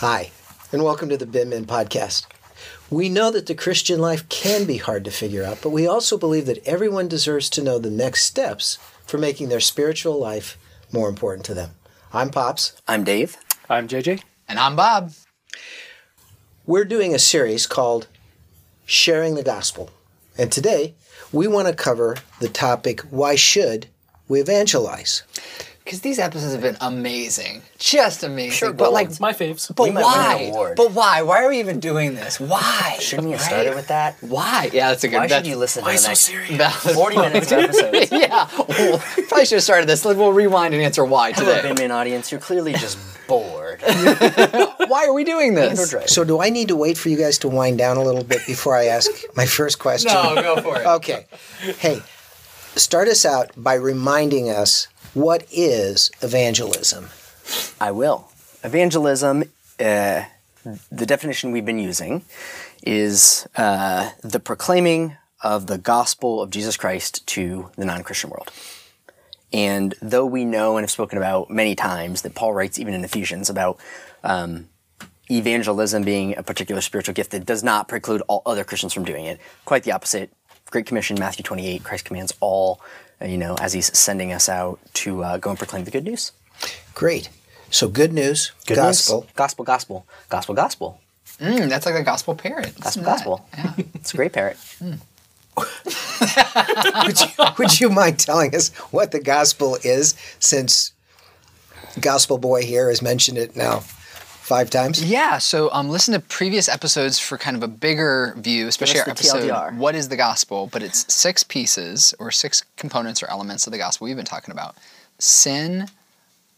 Hi, and welcome to the Binmin Podcast. We know that the Christian life can be hard to figure out, but we also believe that everyone deserves to know the next steps for making their spiritual life more important to them. I'm Pops. I'm Dave. I'm JJ. And I'm Bob. We're doing a series called Sharing the Gospel. And today, we want to cover the topic why should we evangelize? Because these episodes have been amazing. Just amazing. Sure, but like, my faves. but We might win an why? award. But why? Why are we even doing this? Why? Shouldn't we have Right? started with that? Why? Yeah, that's a good. Why should that's- you listen Why to the so next serious? That 40 minutes of episodes? yeah. Well, probably should have started this. We'll rewind and answer why Hello, today. Bin Min audience. You're clearly just bored. Why are we doing this? So, do I need to wait for you guys to wind down a little bit before I ask my first question? No, go for it. Okay. Hey, start us out by reminding us what is evangelism? I will. Evangelism, uh, the definition we've been using, is uh, the proclaiming of the gospel of Jesus Christ to the non Christian world. And though we know and have spoken about many times that Paul writes even in Ephesians about um, evangelism being a particular spiritual gift that does not preclude all other Christians from doing it, quite the opposite. Great Commission, Matthew 28, Christ commands all, uh, you know, as he's sending us out to uh, go and proclaim the good news. Great. So, good news, Good gospel. news. Gospel, gospel, gospel, gospel, Mm, that's like the gospel parrot. gospel, Isn't that? gospel. It's a great parrot. would, you, would you mind telling us what the gospel is since Gospel Boy here has mentioned it now five times? Yeah, so um, listen to previous episodes for kind of a bigger view, especially our episode TLDR. "What is the Gospel?" But it's six pieces or six components or elements of the gospel we've been talking about: sin,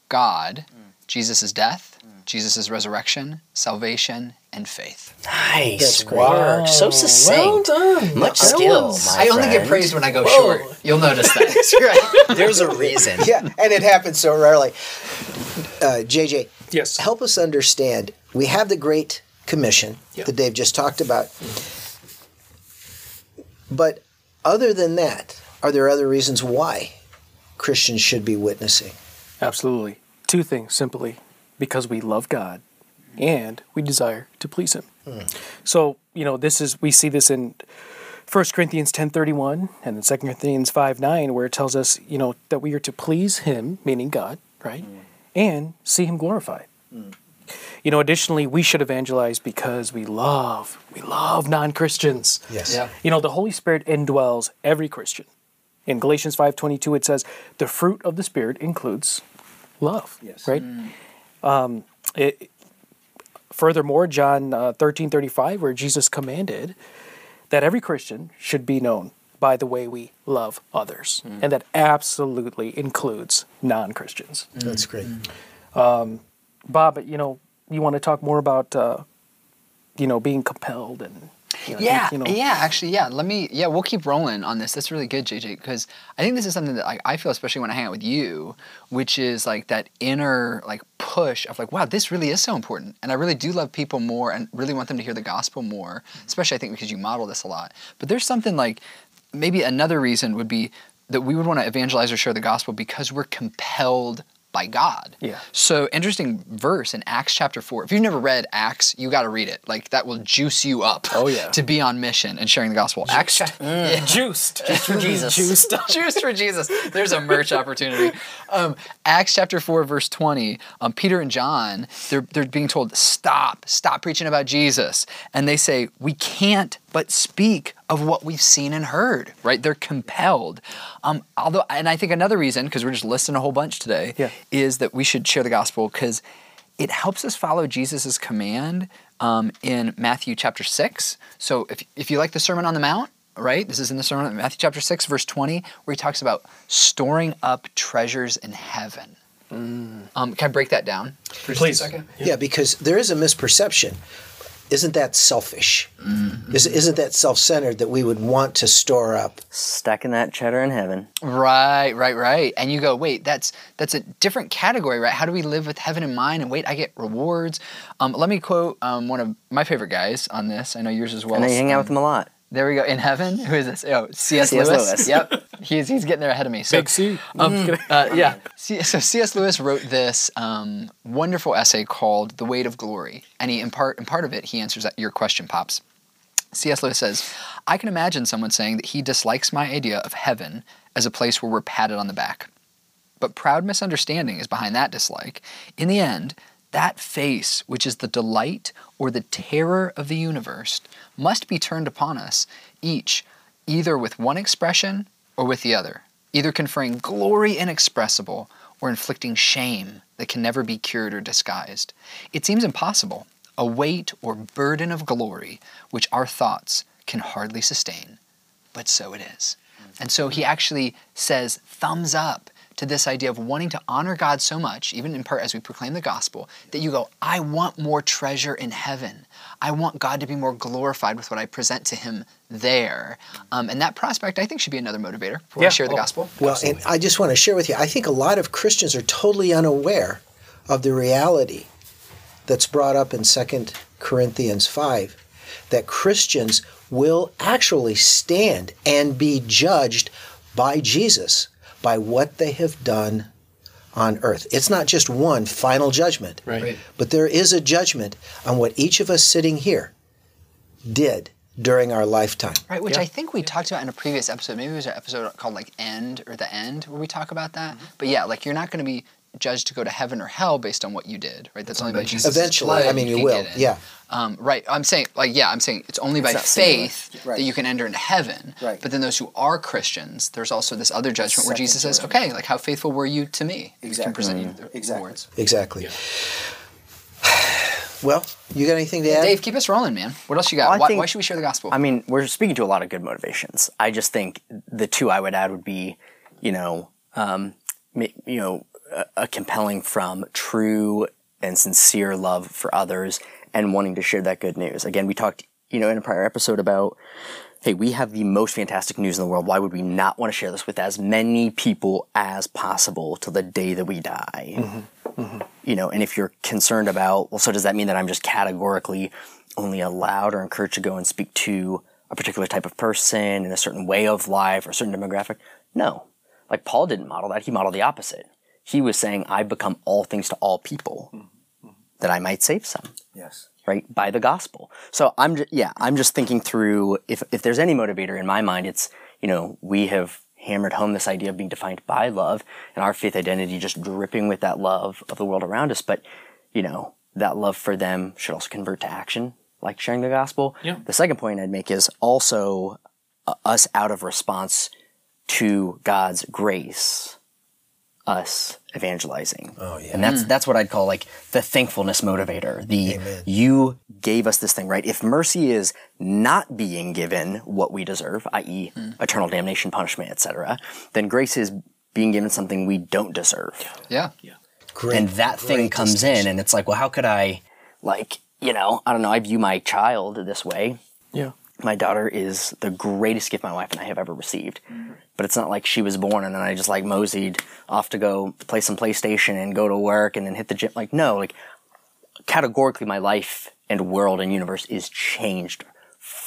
God, Jesus' death, Jesus' resurrection, salvation, and faith. Nice That's great. work. So Well succinct. done. Much That skill. was- my I only get praised when I go Whoa. short. You'll notice that. There's a reason. Yeah, and it happens so rarely. Uh, JJ, Yes. help us understand. We have the Great Commission Yeah. that Dave just talked about. But other than that, are there other reasons why Christians should be witnessing? Absolutely. Two things simply because we love God and we desire to please him. Hmm. So, you know, this is we see this in 1 Corinthians 10:31 and then 2 Corinthians 5:9 where it tells us, you know, that we are to please him, meaning God, right? Hmm. And see him glorified. Hmm. You know, additionally, we should evangelize because we love, we love non-Christians. Yes. Yeah. You know, the Holy Spirit indwells every Christian. In Galatians 5:22 it says, "The fruit of the Spirit includes love." Yes. Right? Um, it, furthermore, John uh, 13:35 where Jesus commanded that every Christian should be known by the way we love others. And that absolutely includes non-Christians. That's great. Bob, you know, you want to talk more about uh, you know, being compelled and you know, Yeah, you know, yeah, actually, yeah. Let me, yeah, we'll keep rolling on this. That's really good, JJ, because I think this is something that like, I feel, especially when I hang out with you, which is like that inner like push of like, wow, this really is so important, and I really do love people more, and really want them to hear the gospel more, mm-hmm. especially I think because you model this a lot. But there's something like maybe another reason would be that we would want to evangelize or share the gospel because we're compelled by God. Yeah. So interesting verse in Acts chapter four. If you've never read Acts, you got to read it. Like that will juice you up. Oh, yeah. to be on mission and sharing the gospel. Acts. cha- Yeah. juiced. Just for Jesus. juiced. Juice for Jesus. There's a merch opportunity. Um, Acts chapter 4, verse 20. Um, Peter and John, they're, they're being told, stop, stop preaching about Jesus. And they say, we can't but speak of what we've seen and heard, right? They're compelled. Um, although, and I think another reason, because we're just listing a whole bunch today, Yeah. is that we should share the gospel because it helps us follow Jesus' command um, in Matthew chapter 6. So if, if you like the Sermon on the Mount, right? This is in the Sermon, Matthew chapter 6, verse 20, where he talks about storing up treasures in heaven. Um, can I break that down? For just Please. a second? Yeah, because there is a misperception. Isn't that selfish? Is, isn't that self centered that we would want to store up? Stacking that cheddar in heaven. Right, right, right. And you go, wait, that's that's a different category, right? How do we live with heaven in mind? And wait, I get rewards. Um, let me quote um, one of my favorite guys on this. I know yours as well. And I hang out um, with them a lot. There we go. In heaven, who is this? Oh, C.S. C.S. Lewis. Lewis. Yep, he's he's getting there ahead of me. So, Big C. um, uh, yeah. C- so C.S. Lewis wrote this um, wonderful essay called "The Weight of Glory," and he in part in part of it he answers that your question, pops. C.S. Lewis says, "I can imagine someone saying that he dislikes my idea of heaven as a place where we're patted on the back, but proud misunderstanding is behind that dislike. In the end." That face, which is the delight or the terror of the universe, must be turned upon us, each, either with one expression or with the other, either conferring glory inexpressible or inflicting shame that can never be cured or disguised. It seems impossible, a weight or burden of glory which our thoughts can hardly sustain, but so it is. And so he actually says, thumbs up to this idea of wanting to honor God so much, even in part as we proclaim the gospel, that you go, I want more treasure in heaven. I want God to be more glorified with what I present to Him there. Um, and that prospect, I think, should be another motivator for Yeah. I share the Oh. gospel. Well, and I just want to share with you, I think a lot of Christians are totally unaware of the reality that's brought up in 2 Corinthians 5 that Christians will actually stand and be judged by Jesus by what they have done on earth. It's not just one final judgment, Right. Right. but there is a judgment on what each of us sitting here did during our lifetime. Right, which Yeah. I think we talked about in a previous episode. Maybe it was an episode called like End or The End where we talk about that. Mm-hmm. But yeah, like you're not going to be judged to go to heaven or hell based on what you did, right? That's only by Jesus. Eventually, I mean, you will, yeah. Um, right. I'm saying, like, yeah, I'm saying it's only by not singular. faith Right. that you can enter into heaven. Right. But then those who are Christians, there's also this other judgment where Jesus says, judgment. okay, like, how faithful were you to me? Exactly. can present you the Exactly. rewards. Exactly. Well, you got anything to add? Dave, keep us rolling, man. What else you got? Well, why, think- why should we share the gospel? I mean, we're speaking to a lot of good motivations. I just think the two I would add would be, you know, um, you know, a, compelling from true and sincere love for others and wanting to share that good news. Again, we talked, you know, in a prior episode about, hey, we have the most fantastic news in the world. Why would we not want to share this with as many people as possible till the day that we die? Mm-hmm. Mm-hmm. you know, and if you're concerned about, well, so does that mean that I'm just categorically only allowed or encouraged to go and speak to a particular type of person in a certain way of life or a certain demographic? No. Like Paul didn't model that. He modeled the opposite. He was saying, I become all things to all people that I might save some. Yes. right? By the gospel. So i'm just yeah i'm just thinking through if if there's any motivator in my mind it's you know we have hammered home this idea of being defined by love and our faith identity just dripping with that love of the world around us. But you know that love for them should also convert to action like sharing the gospel. Yeah. the second point i'd make is also uh, us out of response to god's grace us evangelizing. Oh, yeah. And that's mm. that's what I'd call like the thankfulness motivator. The Amen. you gave us this thing, right? If mercy is not being given what we deserve, i.e., mm. eternal damnation, punishment, etc., then grace is being given something we don't deserve. yeah. Great. and that thing comes in and it's like, well, how could I like, you know, I don't know, I view my child this way Yeah. My daughter is the greatest gift my wife and I have ever received. But it's not like she was born and then I just like moseyed off to go play some PlayStation and go to work and then hit the gym. Like, no, like categorically my life and world and universe is changed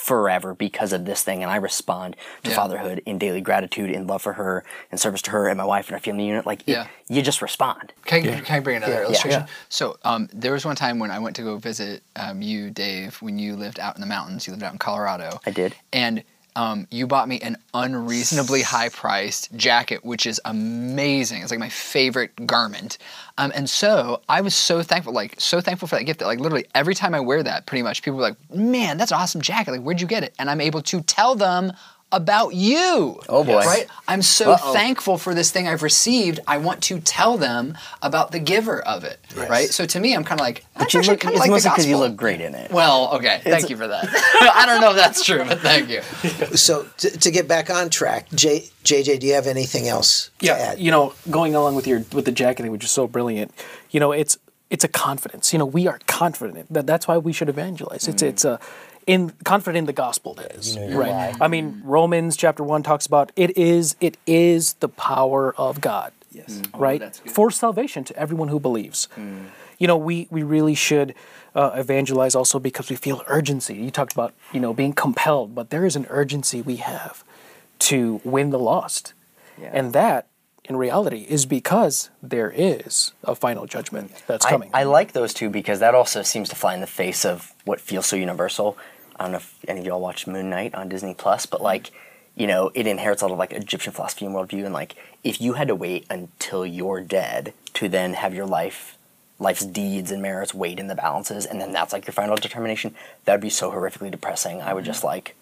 forever because of this thing. And I respond to Yeah. fatherhood in daily gratitude, in love for her, in service to her and my wife and our family unit. Like, it- Yeah. you just respond. Can, I can I bring another Yeah. illustration? Yeah. So um, there was one time when I went to go visit um, you, Dave, when you lived out in the mountains. You lived out in Colorado. I did. And um, you bought me an unreasonably high-priced jacket, which is amazing. It's like my favorite garment. Um, and so I was so thankful, like so thankful for that gift that like literally every time I wear that, pretty much people are like, "Man, that's an awesome jacket! Like, where'd you get it?" And I'm able to tell them about you. Oh, boy. Right? I'm so Uh-oh. thankful for this thing I've received. I want to tell them about the giver of it. Right? So to me, I'm kind of like, that's But you actually look, kind it's of like the mostly because you look great in it. Well, okay. Thank you for that. I don't know if that's true, but thank you. So to, to get back on track, J, JJ, do you have anything else to yeah, add? you know, going along with your with the jacketing, which is so brilliant. You know, it's it's a confidence. You know, we are confident that that's why we should evangelize. It's mm. it's a in confident in the gospel. That is right. I mean, Romans chapter one talks about it is it is the power of God. Yes. Right for salvation to everyone who believes. you know, we we really should uh, evangelize also because we feel urgency. You talked about you know being compelled, but there is an urgency we have to win the lost, Yeah. and that in reality is because there is a final judgment that's I, coming. I like those two because that also seems to fly in the face of what feels so universal. I don't know if any of y'all watched Moon Knight on Disney Plus, but mm-hmm. like, you know, it inherits a lot of like Egyptian philosophy and worldview, and like, if you had to wait until you're dead to then have your life, life's deeds and merits weighed in the balances, and then that's like your final determination, that'd be so horrifically depressing. I would just mm-hmm. like,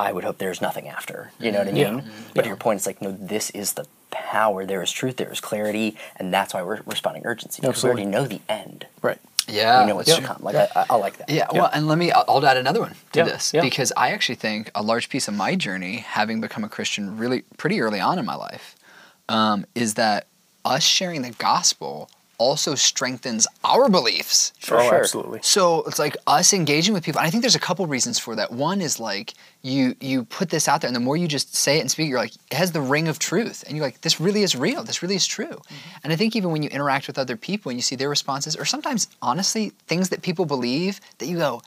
I would hope there's nothing after. You know what I mean? Yeah. But to your point, it's like, no, this is the power. There is truth. There is clarity, and that's why we're responding urgency because we already know the end. right. Yeah, we know what's that's to come. Like I, I, I like that. Yeah, well, and let me, I'll I'll add another one to Yeah, this yeah. because I actually think a large piece of my journey, having become a Christian really pretty early on in my life, um, is that us sharing the gospel also strengthens our beliefs. For oh, sure. absolutely. So it's like us engaging with people. And I think there's a couple reasons for that. One is like you you put this out there, and the more you just say it and speak, you're like it has the ring of truth, and you're like this really is real. This really is true. Mm-hmm. And I think even when you interact with other people and you see their responses, or sometimes honestly things that people believe that you go.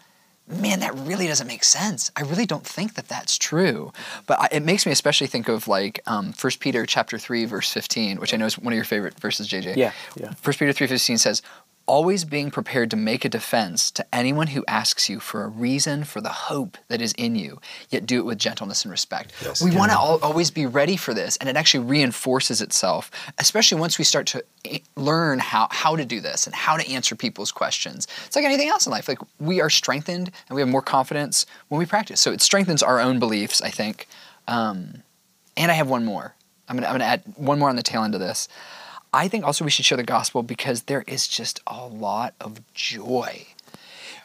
Man, that really doesn't make sense. I really don't think that that's true. But I, it makes me especially think of like um, 1 Peter chapter 3, verse 15, which I know is one of your favorite verses, JJ. Yeah, yeah. 1 Peter 3:15 says, "Always being prepared to make a defense to anyone who asks you for a reason for the hope that is in you, yet do it with gentleness and respect." Yes. we want to al- always be ready for this, and it actually reinforces itself, especially once we start to i- learn how how to do this and how to answer people's questions. It's like anything else in life. Like we are strengthened and we have more confidence when we practice. So it strengthens our own beliefs, I think. Um, and I have one more. I'm gonna, I'm gonna add one more on the tail end of this. I think also we should share the gospel because there is just a lot of joy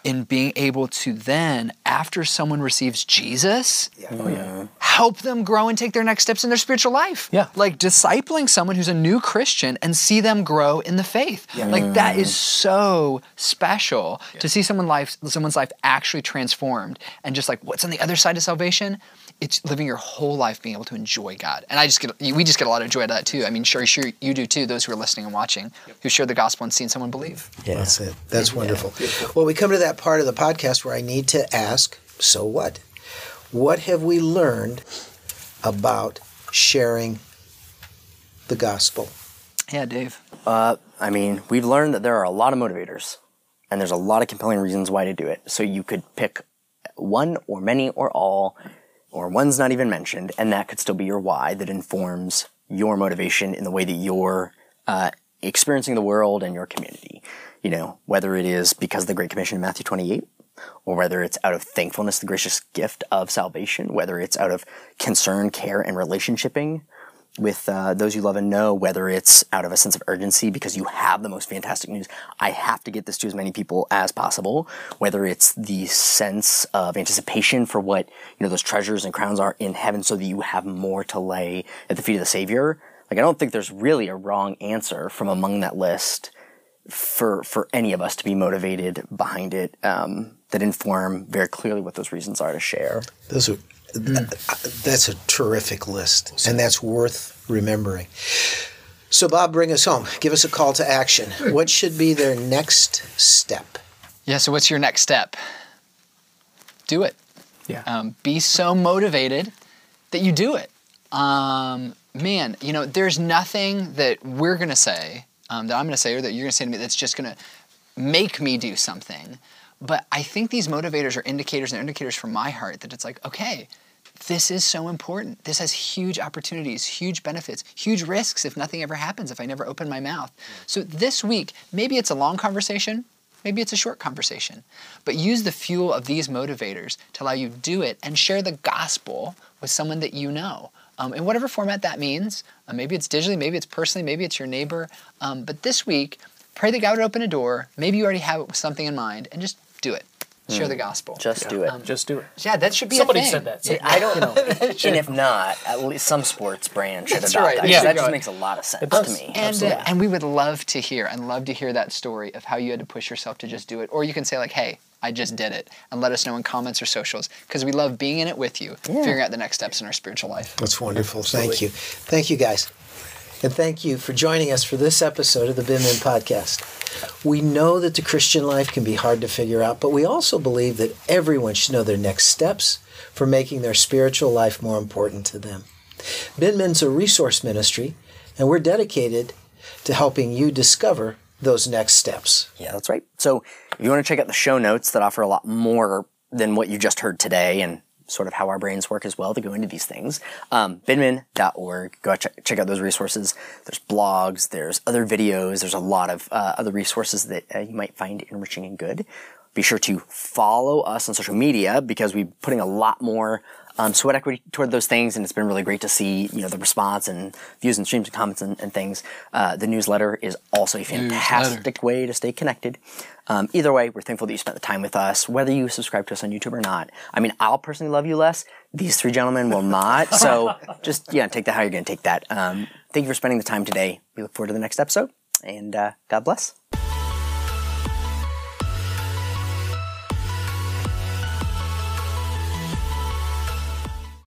in being able to then, after someone receives Jesus, Oh yeah. help them grow and take their next steps in their spiritual life. Yeah. Like discipling someone who's a new Christian and see them grow in the faith. Yeah. Like that is so special to see someone life someone's life actually transformed and just like what's on the other side of salvation? It's living your whole life being able to enjoy God. And I just get we just get a lot of joy out of that too. I mean, sure, sure you do too, those who are listening and watching, who share the gospel and seeing someone believe. Yeah. That's it. That's wonderful. Well, we come to that part of the podcast where I need to ask, so what? What have we learned about sharing the gospel? Yeah, Dave. Uh, I mean, we've learned that there are a lot of motivators, and there's a lot of compelling reasons why to do it. So you could pick one or many or all, or one's not even mentioned, and that could still be your why that informs your motivation in the way that you're uh, experiencing the world and your community. You know, whether it is because of the Great Commission in Matthew 28, or whether it's out of thankfulness, the gracious gift of salvation, whether it's out of concern, care, and relationshiping with uh, those you love and know, whether it's out of a sense of urgency because you have the most fantastic news. I have to get this to as many people as possible. Whether it's the sense of anticipation for what you know those treasures and crowns are in heaven, so that you have more to lay at the feet of the Savior. Like I don't think there's really a wrong answer from among that list for for any of us to be motivated behind it um, that inform very clearly what those reasons are to share. Those are, that's a terrific list, and that's worth remembering. So, Bob, bring us home. Give us a call to action. What should be their next step? Yeah, so what's your next step? Do it. Yeah. Um, be so motivated that you do it. Um, man, you know, there's nothing that we're going to say, um, that I'm going to say, or that you're going to say to me that's just going to make me do something. But I think these motivators are indicators and they're indicators from my heart that it's like, okay, this is so important. This has huge opportunities, huge benefits, huge risks if nothing ever happens, if I never open my mouth. So this week, maybe it's a long conversation, maybe it's a short conversation, but use the fuel of these motivators to allow you to do it and share the gospel with someone that you know. Um, in whatever format that means, uh, maybe it's digitally, maybe it's personally, maybe it's your neighbor. Um, but this week, pray that God would open a door. Maybe you already have something in mind, and just do it. Share the gospel. Just do it. Just do it. yeah, that should be Somebody a thing. said that. So, I don't know. and if not, at least some sports brand should That's adopt right. that. Yeah. 'cause That just makes a lot of sense It does. to me. And, uh, and we would love to hear and love to hear that story of how you had to push yourself to just do it. Or you can say like, hey, I just did it. And let us know in comments or socials because we love being in it with you, figuring out the next steps in our spiritual life. That's wonderful. Thank you. Thank you, guys. And thank you for joining us for this episode of the Binmin Podcast. We know that the Christian life can be hard to figure out, but we also believe that everyone should know their next steps for making their spiritual life more important to them. Binmin's a resource ministry, and we're dedicated to helping you discover those next steps. Yeah, that's right. So if you want to check out the show notes that offer a lot more than what you just heard today and sort of how our brains work as well to go into these things, um, binmin.org. Go check, check out those resources. There's blogs, there's other videos, there's a lot of uh, other resources that uh, you might find enriching and good. Be sure to follow us on social media because we're putting a lot more um, sweat equity toward those things, and it's been really great to see you know the response and views and streams and comments and, and things. Uh, the newsletter is also a fantastic way to stay connected. Um, either way, we're thankful that you spent the time with us, whether you subscribe to us on YouTube or not. I mean, I'll personally love you less. These three gentlemen will not. So just yeah, take that how you're going to take that. Um, thank you for spending the time today. We look forward to the next episode, and uh, God bless.